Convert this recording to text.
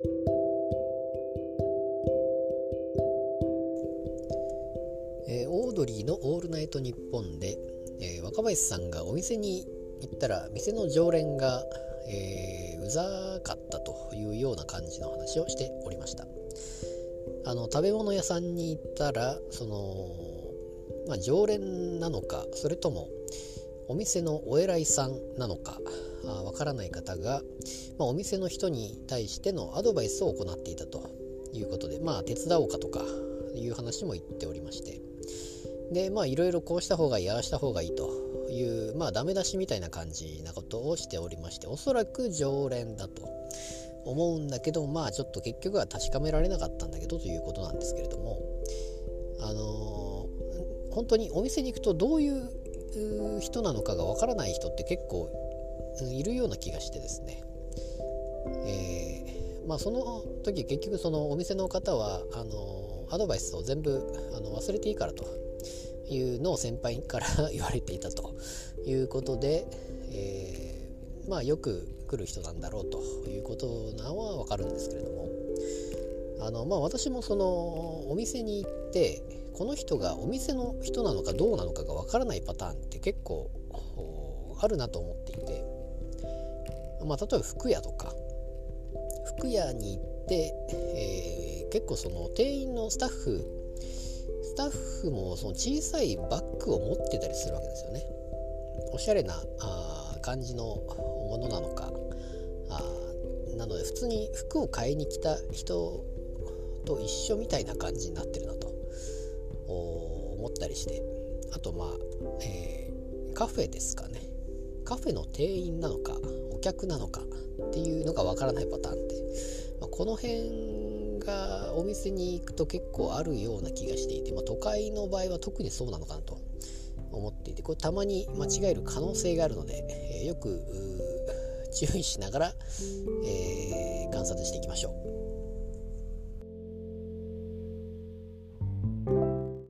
えー、オードリーの「オールナイトニッポンで」えー、若林さんがお店に行ったら店の常連が、えー、うざかったというような感じの話をしておりました。あの食べ物屋さんに行ったらその、まあ、常連なのかそれともお店のお偉いさんなのかわからない方が、まあ、お店の人に対してのアドバイスを行っていたということでまあ手伝おうかとかいう話も言っておりまして。でまあいろいろこうした方がいいああした方がいいというまあダメ出しみたいな感じなことをしておりましておそらく常連だと思うんだけどまあちょっと結局は確かめられなかったんだけどということなんですけれどもあのー、本当にお店に行くとどういう人なのかがわからない人って結構いるような気がしてですね、えー、まあその時結局そのお店の方はあのアドバイスを全部あの忘れていいからというのを先輩から 言われていたということで、えー、まあよく来る人なんだろうということなのは分かるんですけれども。あのまあ私もそのお店に行ってこの人がお店の人なのかどうなのかが分からないパターンって結構あるなと思っていて、まあ、例えば服屋とか。服屋に行って、えー、結構その店員のスタッフスタッフもその小さいバッグを持ってたりするわけですよね。おしゃれなあ感じのものなのかあなので普通に服を買いに来た人と一緒みたいな感じになってるなと思ったりして。あとまあ、えー、カフェですかね。カフェの店員なのかお客なのかっていうのがわからないパターンって、まあ、この辺がお店に行くと結構あるような気がしていて、まあ、都会の場合は特にそうなのかなと思っていてこれたまに間違える可能性があるので、えー、よく注意しながら、えー、観察していきましょう。